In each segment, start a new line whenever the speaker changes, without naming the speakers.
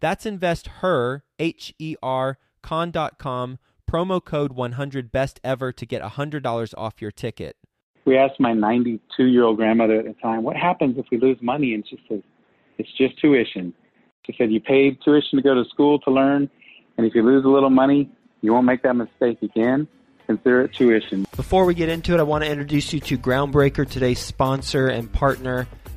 That's investher, H E R, con.com promo code 100 best ever to get $100 off your ticket.
We asked my 92 year old grandmother at the time, what happens if we lose money? And she said, it's just tuition. She said, you paid tuition to go to school to learn, and if you lose a little money, you won't make that mistake again. Consider it tuition.
Before we get into it, I want to introduce you to Groundbreaker, today's sponsor and partner.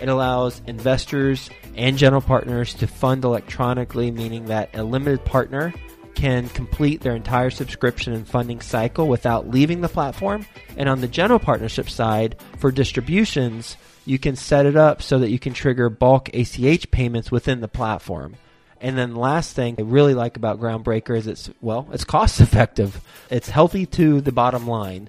it allows investors and general partners to fund electronically, meaning that a limited partner can complete their entire subscription and funding cycle without leaving the platform. And on the general partnership side, for distributions, you can set it up so that you can trigger bulk ACH payments within the platform. And then the last thing I really like about Groundbreaker is it's well, it's cost effective. It's healthy to the bottom line.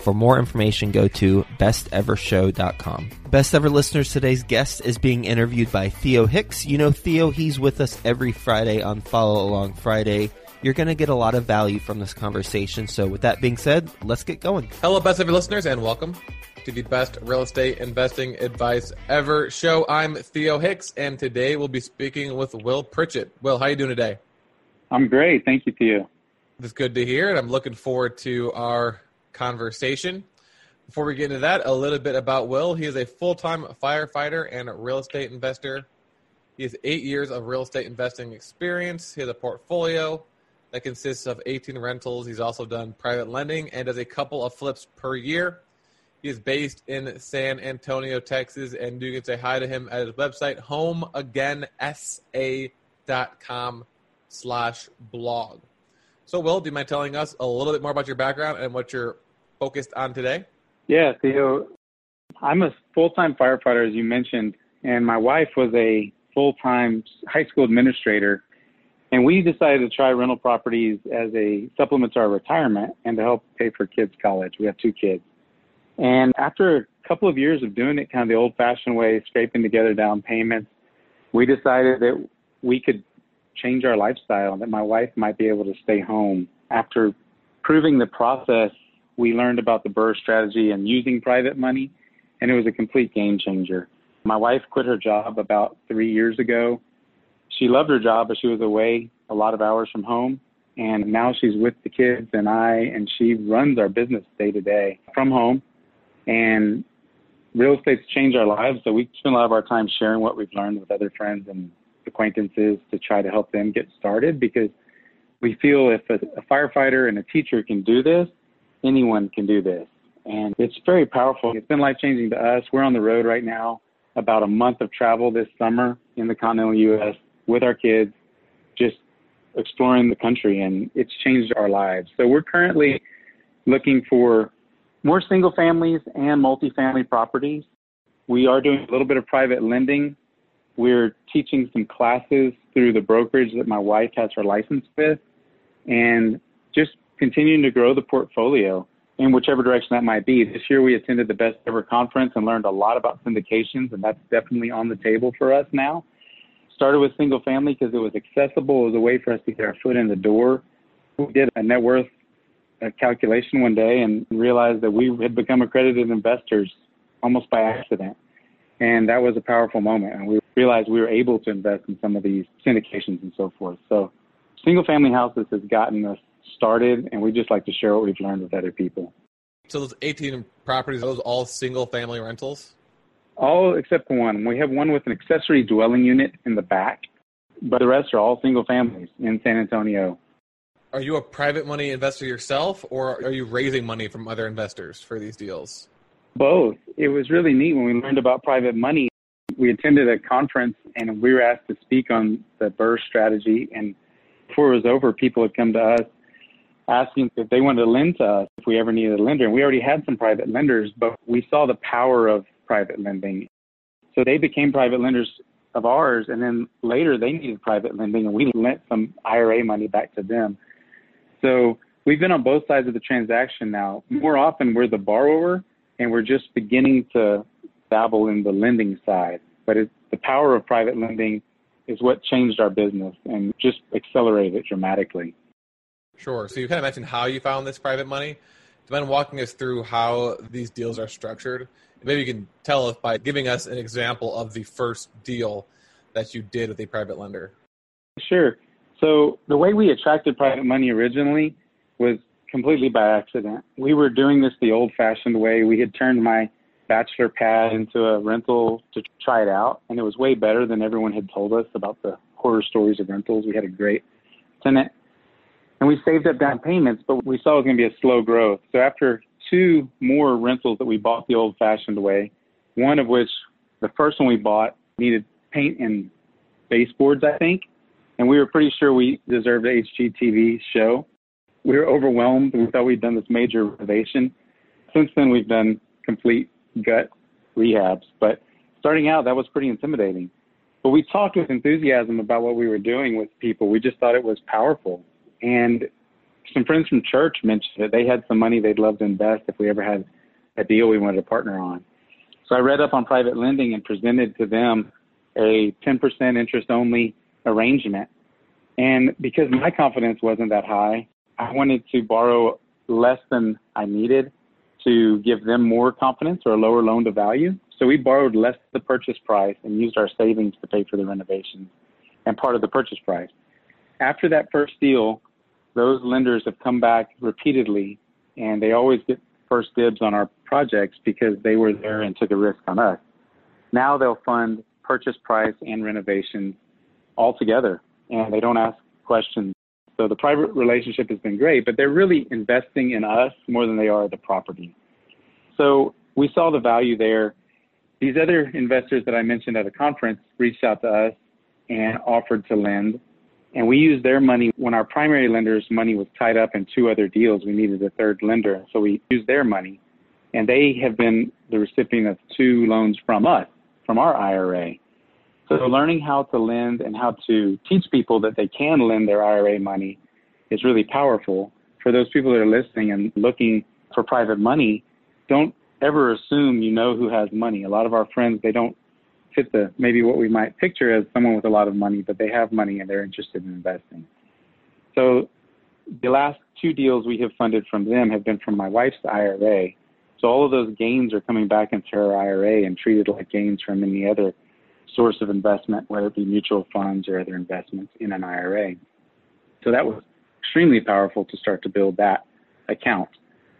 For more information, go to bestevershow.com. Best ever listeners, today's guest is being interviewed by Theo Hicks. You know Theo, he's with us every Friday on Follow Along Friday. You're going to get a lot of value from this conversation. So, with that being said, let's get going.
Hello, best ever listeners, and welcome to the best real estate investing advice ever show. I'm Theo Hicks, and today we'll be speaking with Will Pritchett. Will, how are you doing today?
I'm great. Thank you, Theo.
It's good to hear, and I'm looking forward to our conversation. Before we get into that, a little bit about Will. He is a full time firefighter and real estate investor. He has eight years of real estate investing experience. He has a portfolio that consists of 18 rentals. He's also done private lending and does a couple of flips per year. He is based in San Antonio, Texas, and you can say hi to him at his website, homeagainsa.com slash blog. So, Will, do you mind telling us a little bit more about your background and what you're focused on today?
Yeah, Theo, I'm a full time firefighter, as you mentioned, and my wife was a full time high school administrator. And we decided to try rental properties as a supplement to our retirement and to help pay for kids' college. We have two kids. And after a couple of years of doing it kind of the old fashioned way, scraping together down payments, we decided that we could change our lifestyle, and that my wife might be able to stay home. After proving the process, we learned about the BRRRR strategy and using private money, and it was a complete game changer. My wife quit her job about three years ago. She loved her job, but she was away a lot of hours from home. And now she's with the kids and I, and she runs our business day to day from home. And real estate's changed our lives. So we spend a lot of our time sharing what we've learned with other friends and acquaintances to try to help them get started because we feel if a, a firefighter and a teacher can do this, anyone can do this. And it's very powerful. It's been life changing to us. We're on the road right now about a month of travel this summer in the continental U.S. with our kids, just exploring the country, and it's changed our lives. So we're currently looking for more single families and multifamily properties. We are doing a little bit of private lending. We're teaching some classes through the brokerage that my wife has her license with, and just continuing to grow the portfolio in whichever direction that might be. This year we attended the best ever conference and learned a lot about syndications, and that's definitely on the table for us now. Started with single family because it was accessible. It was a way for us to get our foot in the door. We did a net worth uh, calculation one day and realized that we had become accredited investors almost by accident. And that was a powerful moment. And we realized we were able to invest in some of these syndications and so forth. So single family houses has gotten us started, and we just like to share what we've learned with other people.
So those 18 properties, those all single family rentals?
All except one. We have one with an accessory dwelling unit in the back, but the rest are all single families in San Antonio.
Are you a private money investor yourself, or are you raising money from other investors for these deals?
Both. It was really neat when we learned about private money. We attended a conference and we were asked to speak on the BRRRR strategy. And before it was over, people had come to us asking if they wanted to lend to us if we ever needed a lender. And we already had some private lenders, but we saw the power of private lending. So they became private lenders of ours. And then later they needed private lending and we lent some IRA money back to them. So we've been on both sides of the transaction now. More often we're the borrower and we're just beginning to dabble in the lending side. But it's the power of private lending is what changed our business and just accelerated it dramatically.
Sure. So you kind of mentioned how you found this private money. Do you mind walking us through how these deals are structured? Maybe you can tell us by giving us an example of the first deal that you did with a private lender.
Sure. So the way we attracted private money originally was completely by accident. We were doing this the old-fashioned way. We had turned my bachelor pad into a rental to try it out, and it was way better than everyone had told us about the horror stories of rentals. We had a great tenant and we saved up down payments, but we saw it was going to be a slow growth. So after two more rentals that we bought the old fashioned way, one of which the first one we bought needed paint and baseboards, I think. And we were pretty sure we deserved an HGTV show. We were overwhelmed. We thought we'd done this major renovation. Since then, we've done complete gut rehabs. But starting out, that was pretty intimidating. But we talked with enthusiasm about what we were doing with people. We just thought it was powerful. And some friends from church mentioned that they had some money they'd love to invest if we ever had a deal we wanted to partner on. So I read up on private lending and presented to them a 10% interest only arrangement. And because my confidence wasn't that high, I wanted to borrow less than I needed to give them more confidence or a lower loan to value. So we borrowed less than the purchase price and used our savings to pay for the renovations and part of the purchase price. After that first deal, those lenders have come back repeatedly and they always get first dibs on our projects because they were there and took a risk on us. Now they'll fund purchase price and renovations all together and they don't ask questions. So the private relationship has been great, but they're really investing in us more than they are the property. So we saw the value there. These other investors that I mentioned at a conference reached out to us and offered to lend and we used their money when our primary lender's money was tied up in two other deals. We needed a third lender. So we used their money. And they have been the recipient of two loans from us. from our IRA. So learning how to lend and how to teach people that they can lend their IRA money is really powerful. For those people that are listening and looking for private money, don't ever assume you know who has money. A lot of our friends, they don't fit the maybe what we might picture as someone with a lot of money, but they have money and they're interested in investing. So the last two deals we have funded from them have been from my wife's IRA. So all of those gains are coming back into her IRA and treated like gains from any other source of investment, whether it be mutual funds or other investments in an IRA. So that was extremely powerful to start to build that account.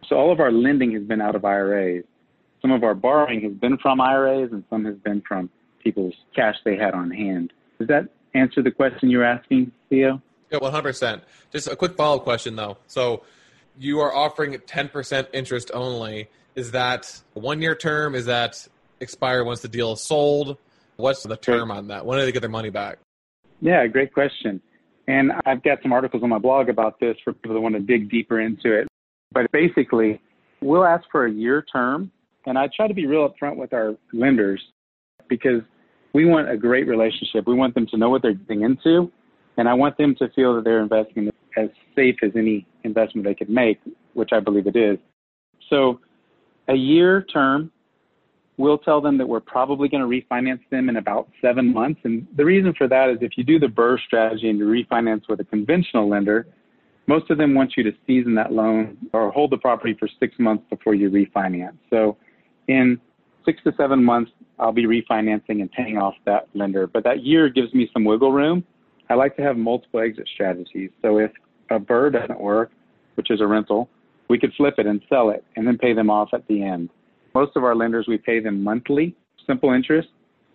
So all of our lending has been out of IRAs. Some of our borrowing has been from IRAs and some has been from people's cash they had on hand. Does that answer the question you're asking, Theo?
Yeah, 100%. Just a quick follow up question, though. So you are offering 10% interest only. Is that one year term? Is that expire once the deal is sold? What's the term on that? When do they get their money back?
Yeah, great question. And I've got some articles on my blog about this for people that want to dig deeper into it. But basically, we'll ask for a year term. And I try to be real upfront with our lenders because we want a great relationship. We want them to know what they're getting into and I want them to feel that they're investing as safe as any investment they could make, which I believe it is. So, a year term, we'll tell them that we're probably going to refinance them in about seven months. And the reason for that is if you do the BRRRR strategy and you refinance with a conventional lender, most of them want you to season that loan or hold the property for six months before you refinance. So, in six to seven months, I'll be refinancing and paying off that lender. But that year gives me some wiggle room I like to have multiple exit strategies. So if a BRRRR doesn't work, which is a rental, we could flip it and sell it and then pay them off at the end. Most of our lenders, we pay them monthly, simple interest,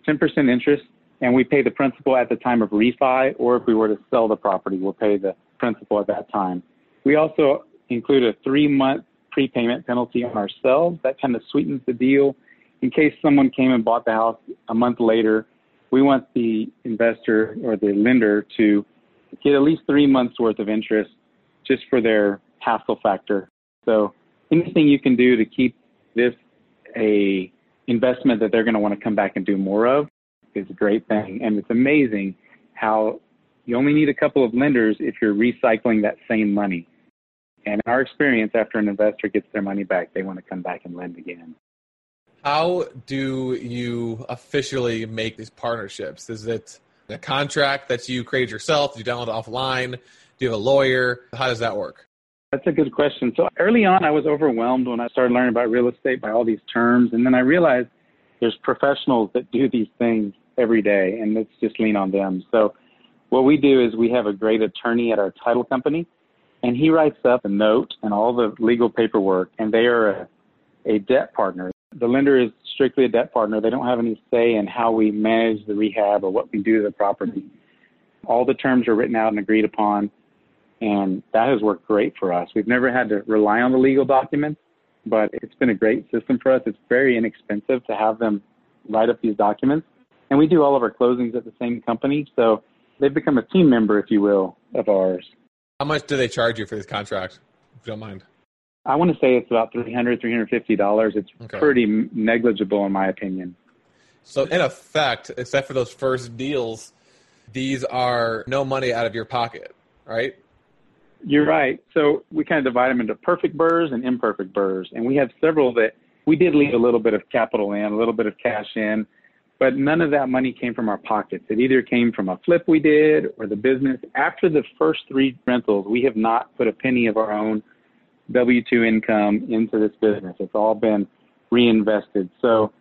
10% interest, and we pay the principal at the time of refi, or if we were to sell the property, we'll pay the principal at that time. We also include a three month prepayment penalty on ourselves. That kind of sweetens the deal. In case someone came and bought the house a month later we want the investor or the lender to get at least three months worth of interest just for their hassle factor. So anything you can do to keep this a investment that they're going to want to come back and do more of is a great thing. And it's amazing how you only need a couple of lenders if you're recycling that same money. And in our experience, after an investor gets their money back, they want to come back and lend again.
How do you officially make these partnerships? Is it a contract that you created yourself? Do you download it offline? Do you have a lawyer? How does that work?
That's a good question. So early on, I was overwhelmed when I started learning about real estate by all these terms. And then I realized there's professionals that do these things every day, and let's just lean on them. So what we do is we have a great attorney at our title company, and he writes up a note and all the legal paperwork, and they are a, a debt partner the lender is strictly a debt partner. They don't have any say in how we manage the rehab or what we do to the property. All the terms are written out and agreed upon, and that has worked great for us. We've never had to rely on the legal documents, but it's been a great system for us. It's very inexpensive to have them write up these documents, and we do all of our closings at the same company, so they've become a team member, if you will, of ours.
How much do they charge you for this contract, if you don't mind?
I want to say it's about $300, $350. It's okay. pretty negligible in my opinion.
So in effect, except for those first deals, these are no money out of your pocket, right?
You're right. So we kind of divide them into perfect BRRRRs and imperfect BRRRRs. And we have several that we did leave a little bit of capital in, a little bit of cash in, but none of that money came from our pockets. It either came from a flip we did or the business. After the first three rentals, we have not put a penny of our own W 2 income into this business. It's all been reinvested. So,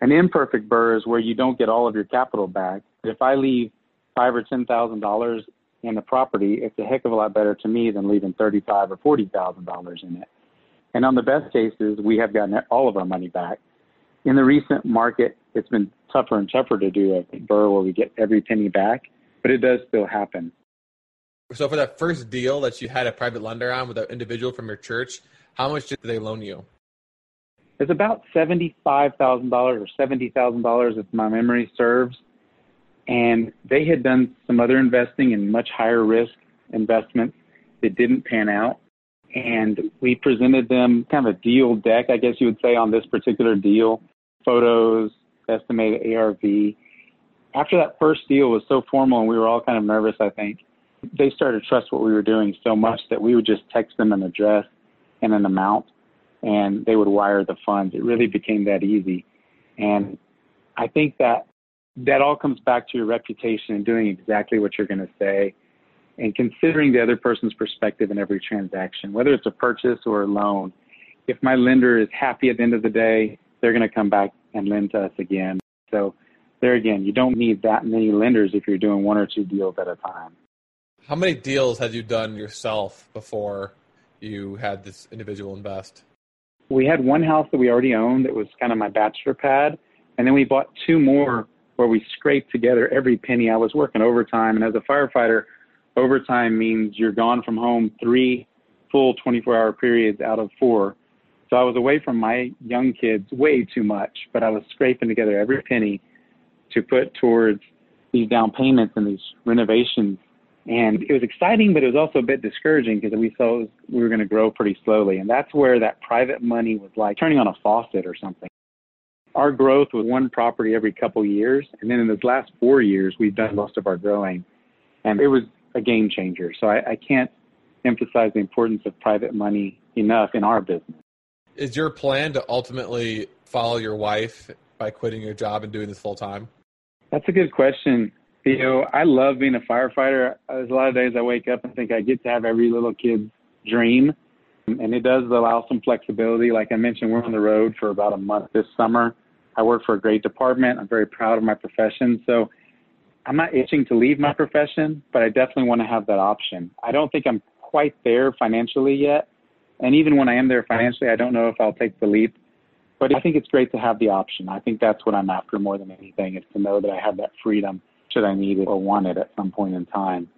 an imperfect BRRRR is where you don't get all of your capital back. If I leave five or ten thousand dollars in the property, it's a heck of a lot better to me than leaving thirty-five or forty thousand dollars in it. And on the best cases, we have gotten all of our money back. In the recent market, it's been tougher and tougher to do a BRRRR where we get every penny back, but it does still happen.
So for that first deal that you had a private lender on with an individual from your church, how much did they loan you?
It's about seventy-five thousand dollars or seventy thousand dollars, if my memory serves. And they had done some other investing in much higher risk investments that didn't pan out. And we presented them kind of a deal deck, I guess you would say, on this particular deal, photos, estimated ARV. After that first deal was so formal and we were all kind of nervous, I think, they started to trust what we were doing so much that we would just text them an address and an amount and they would wire the funds. It really became that easy. And I think that that all comes back to your reputation and doing exactly what you're going to say and considering the other person's perspective in every transaction, whether it's a purchase or a loan. If my lender is happy at the end of the day, they're going to come back and lend to us again. So there again, you don't need that many lenders if you're doing one or two deals at a time.
How many deals had you done yourself before you had this individual invest?
We had one house that we already owned that was kind of my bachelor pad, and then we bought two more where we scraped together every penny. I was working overtime, and as a firefighter, overtime means you're gone from home three full 24 hour periods out of four. So I was away from my young kids way too much, but I was scraping together every penny to put towards these down payments and these renovations. And it was exciting, but it was also a bit discouraging because we saw we were going to grow pretty slowly. And that's where that private money was like turning on a faucet or something. Our growth was one property every couple years. And then in those last four years, we've done most of our growing. And it was a game changer. So I, I can't emphasize the importance of private money enough in our business.
Is your plan to ultimately follow your wife by quitting your job and doing this full time?
That's a good question. Theo, I love being a firefighter. There's a lot of days I wake up and think I get to have every little kid's dream. And it does allow some flexibility. Like I mentioned, we're on the road for about a month this summer. I work for a great department. I'm very proud of my profession. So I'm not itching to leave my profession, but I definitely want to have that option. I don't think I'm quite there financially yet. And even when I am there financially, I don't know if I'll take the leap. But I think it's great to have the option. I think that's what I'm after more than anything is to know that I have that freedom should I need it or want it at some point in time.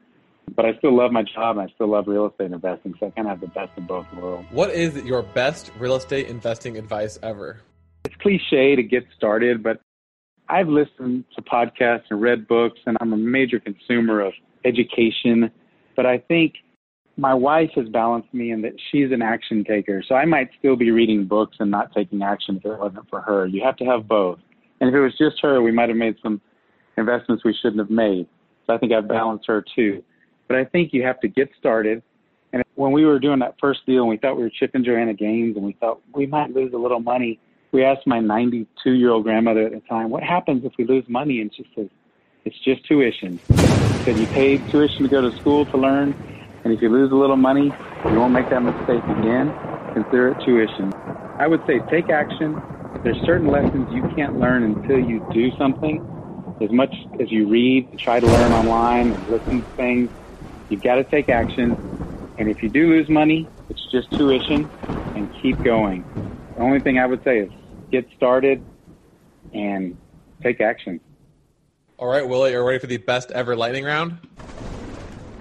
But I still love my job and I still love real estate investing, so I kind of have the best of both worlds.
What is your best real estate investing advice ever?
It's cliche to get started, but I've listened to podcasts and read books, and I'm a major consumer of education. But I think my wife has balanced me in that she's an action taker. So I might still be reading books and not taking action if it wasn't for her. You have to have both. And if it was just her, we might have made some investments we shouldn't have made. So I think I've balanced her too. But I think you have to get started. And when we were doing that first deal and we thought we were Chip and Joanna Gaines and we thought we might lose a little money, we asked my 92 year old grandmother at the time, what happens if we lose money? And she said, it's just tuition. She said, you paid tuition to go to school to learn. And if you lose a little money, you won't make that mistake again. Consider it tuition. I would say take action. There's certain lessons you can't learn until you do something. As much as you read try to learn online and listen to things, you've got to take action. And if you do lose money, it's just tuition and keep going. The only thing I would say is get started and take action.
All right, Willie, are you ready for the best ever lightning round?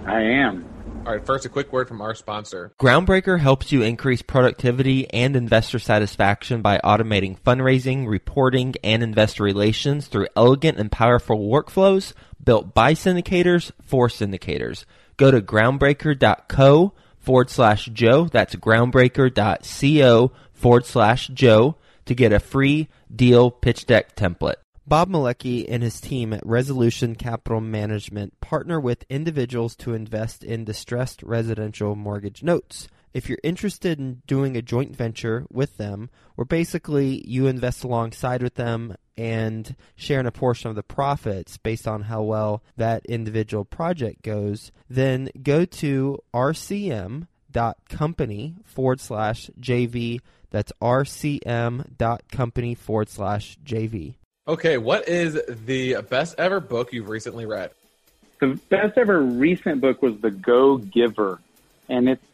I am.
All right, first, a quick word from our sponsor.
Groundbreaker helps you increase productivity and investor satisfaction by automating fundraising, reporting, and investor relations through elegant and powerful workflows built by syndicators for syndicators. Go to groundbreaker.co forward slash Joe. That's groundbreaker.co forward slash Joe to get a free deal pitch deck template. Bob Malecki and his team at Resolution Capital Management partner with individuals to invest in distressed residential mortgage notes. If you're interested in doing a joint venture with them, where basically you invest alongside with them and sharing a portion of the profits based on how well that individual project goes, then go to rcm.company forward slash JV. That's rcm.company forward slash JV.
Okay, what is the best ever book you've recently read?
The best ever recent book was The Go Giver, and it's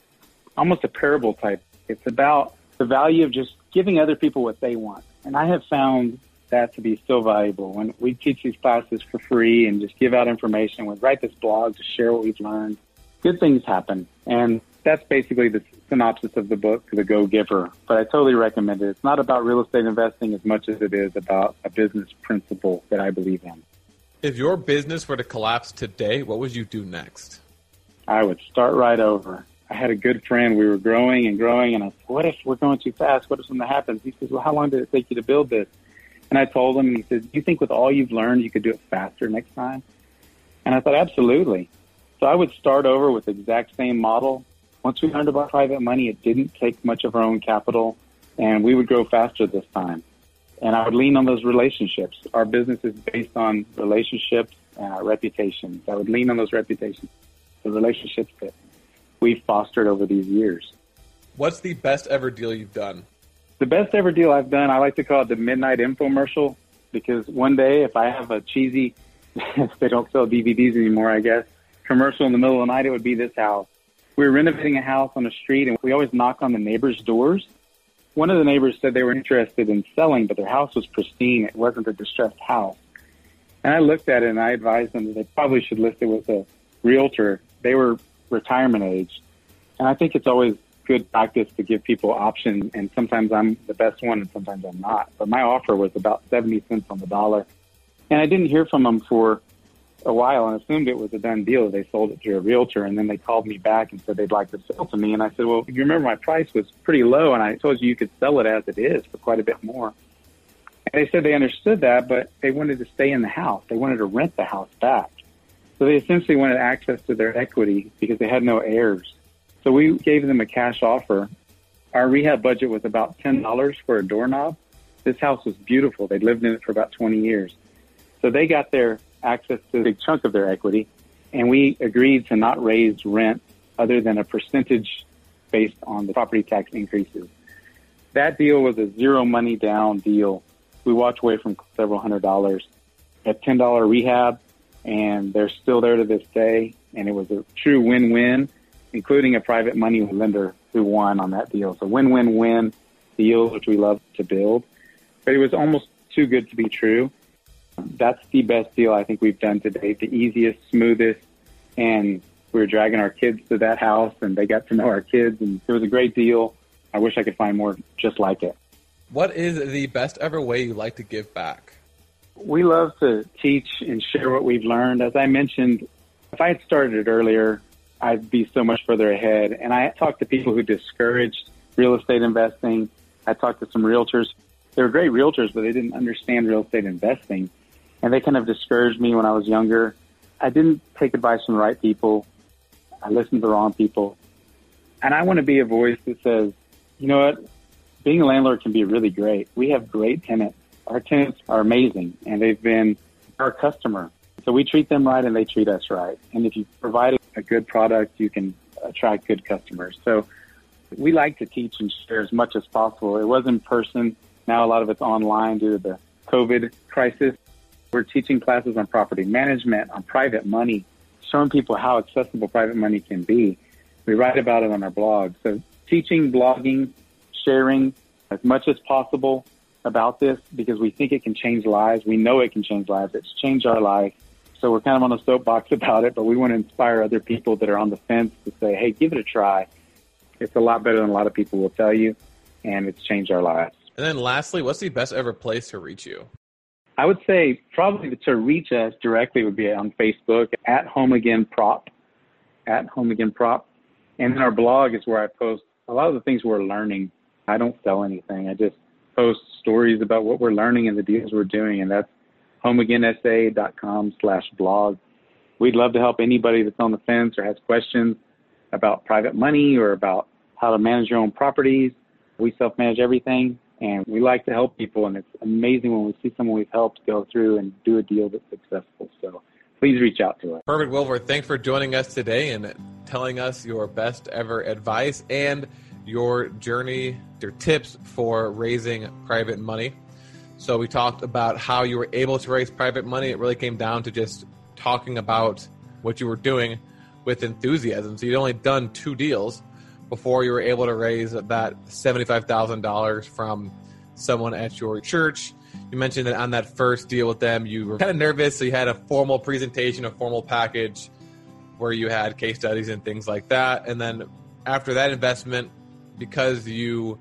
almost a parable type. It's about the value of just giving other people what they want. And I have found that to be so valuable. When we teach these classes for free and just give out information, we write this blog to share what we've learned, good things happen. And that's basically the synopsis of the book, The Go Giver. But I totally recommend it. It's not about real estate investing as much as it is about a business principle that I believe in.
If your business were to collapse today, what would you do next?
I would start right over. I had a good friend. We were growing and growing, and I said, "What if we're going too fast? What if something happens?" He says, "Well, how long did it take you to build this?" And I told him, and he said, Do you think with all you've learned, you could do it faster next time? And I thought, Absolutely. So I would start over with the exact same model. Once we learned about private money, it didn't take much of our own capital, and we would grow faster this time. And I would lean on those relationships. Our business is based on relationships and our reputations. I would lean on those reputations, the relationships that we've fostered over these years.
What's the best ever deal you've done?
The best ever deal I've done, I like to call it the midnight infomercial because one day if I have a cheesy, they don't sell DVDs anymore, I guess, commercial in the middle of the night, it would be this house. We were renovating a house on a street and we always knock on the neighbors' doors. One of the neighbors said they were interested in selling, but their house was pristine. It wasn't a distressed house. And I looked at it and I advised them that they probably should list it with a realtor. They were retirement age. And I think it's always good practice to give people options. And sometimes I'm the best one and sometimes I'm not. But my offer was about 70 cents on the dollar. And I didn't hear from them for a while and assumed it was a done deal. They sold it to a realtor and then they called me back and said they'd like to sell to me. And I said, well, you remember my price was pretty low and I told you you could sell it as it is for quite a bit more. And they said they understood that, but they wanted to stay in the house. They wanted to rent the house back. So they essentially wanted access to their equity because they had no heirs. So we gave them a cash offer. Our rehab budget was about $10 for a doorknob. This house was beautiful. They'd lived in it for about 20 years. So they got their access to a big chunk of their equity, and we agreed to not raise rent other than a percentage based on the property tax increases. That deal was a zero money down deal. We walked away from several hundred dollars at ten dollar rehab, and they're still there to this day. And it was a true win win, including a private money lender who won on that deal. So win win win deal, which we love to build. But it was almost too good to be true that's the best deal I think we've done to date. The easiest, smoothest, and we were dragging our kids to that house, and they got to know our kids, and it was a great deal. I wish I could find more just like it.
What is the best ever way you like to give back?
We love to teach and share what we've learned. As I mentioned, if I had started it earlier, I'd be so much further ahead. And I talked to people who discouraged real estate investing. I talked to some realtors. They were great realtors, but they didn't understand real estate investing and they kind of discouraged me when I was younger. I didn't take advice from the right people. I listened to the wrong people. And I want to be a voice that says, you know what? Being a landlord can be really great. We have great tenants. Our tenants are amazing and they've been our customer. So we treat them right and they treat us right. And if you provide a good product, you can attract good customers. So we like to teach and share as much as possible. It was in person. Now a lot of it's online due to the COVID crisis. We're teaching classes on property management, on private money, showing people how accessible private money can be. We write about it on our blog. So teaching, blogging, sharing as much as possible about this because we think it can change lives. We know it can change lives. It's changed our life. So we're kind of on a soapbox about it, but we want to inspire other people that are on the fence to say, hey, give it a try. It's a lot better than a lot of people will tell you, and it's changed our lives.
And then lastly, what's the best ever place to reach you?
I would say probably to reach us directly would be on Facebook at Home Again Prop, at Home Again Prop. And then our blog is where I post a lot of the things we're learning. I don't sell anything. I just post stories about what we're learning and the deals we're doing. And that's homeagainsa.com slash blog. We'd love to help anybody that's on the fence or has questions about private money or about how to manage your own properties. We self manage everything. And we like to help people, and it's amazing when we see someone we've helped go through and do a deal that's successful. So please reach out to us.
Perfect, Wilbur. Thanks for joining us today and telling us your best ever advice and your journey, your tips for raising private money. So we talked about how you were able to raise private money. It really came down to just talking about what you were doing with enthusiasm. So you'd only done two deals before you were able to raise that $75,000 from someone at your church. You mentioned that on that first deal with them, you were kind of nervous, so you had a formal presentation, a formal package where you had case studies and things like that. And then after that investment, because you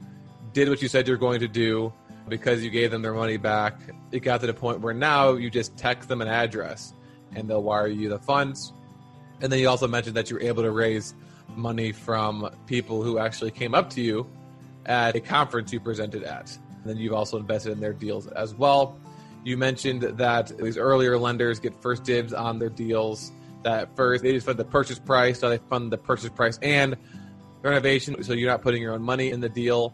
did what you said you were going to do, because you gave them their money back, it got to the point where now you just text them an address and they'll wire you the funds. And then you also mentioned that you were able to raise money from people who actually came up to you at a conference you presented at. And then you've also invested in their deals as well. You mentioned that these earlier lenders get first dibs on their deals. That first, they just fund the purchase price, so they fund the purchase price and renovation, so you're not putting your own money in the deal.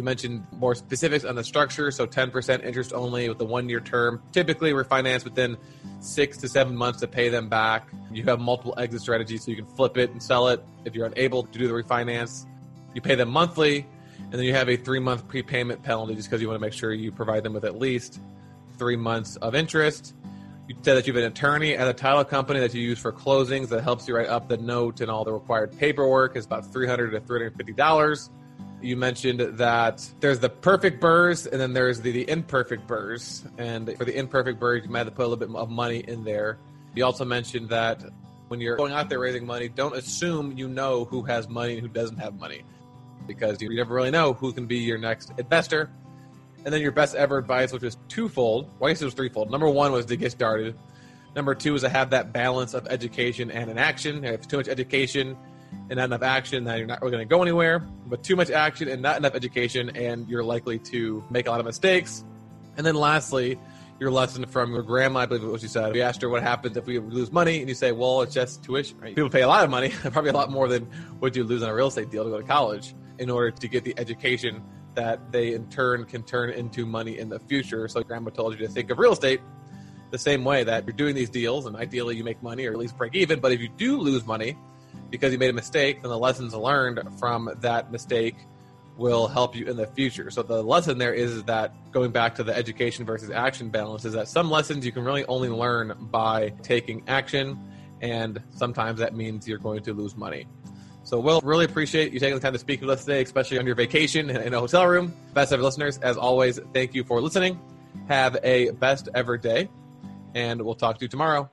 You mentioned more specifics on the structure, so 10% interest only with the one year term. Typically, refinance within six to seven months to pay them back. You have multiple exit strategies, so you can flip it and sell it. If you're unable to do the refinance, you pay them monthly, and then you have a three month prepayment penalty just because you want to make sure you provide them with at least three months of interest. You said that you have an attorney at a title company that you use for closings that helps you write up the note and all the required paperwork. is about 300 to $350 you mentioned that there's the perfect BRRRRs and then there's the, the imperfect BRRRRs. And for the imperfect BRRRRs, you might have to put a little bit of money in there. You also mentioned that when you're going out there raising money, don't assume you know who has money and who doesn't have money because you never really know who can be your next investor. And then your best ever advice, which was twofold. Well, I guess it was threefold. Number one was to get started. Number two is to have that balance of education and an action. If too much education, and not enough action, then you're not really going to go anywhere. But too much action and not enough education, and you're likely to make a lot of mistakes. And then lastly, your lesson from your grandma, I believe what she said. We asked her what happens if we lose money, and you say, well, it's just tuition. Right? People pay a lot of money, probably a lot more than what you lose on a real estate deal to go to college in order to get the education that they in turn can turn into money in the future. So grandma told you to think of real estate the same way that you're doing these deals and ideally you make money or at least break even. But if you do lose money, because you made a mistake, then the lessons learned from that mistake will help you in the future. So the lesson there is that going back to the education versus action balance is that some lessons you can really only learn by taking action, and sometimes that means you're going to lose money. So, Will, really appreciate you taking the time to speak with us today, especially on your vacation in a hotel room. Best ever listeners, as always, thank you for listening. Have a best ever day, and we'll talk to you tomorrow.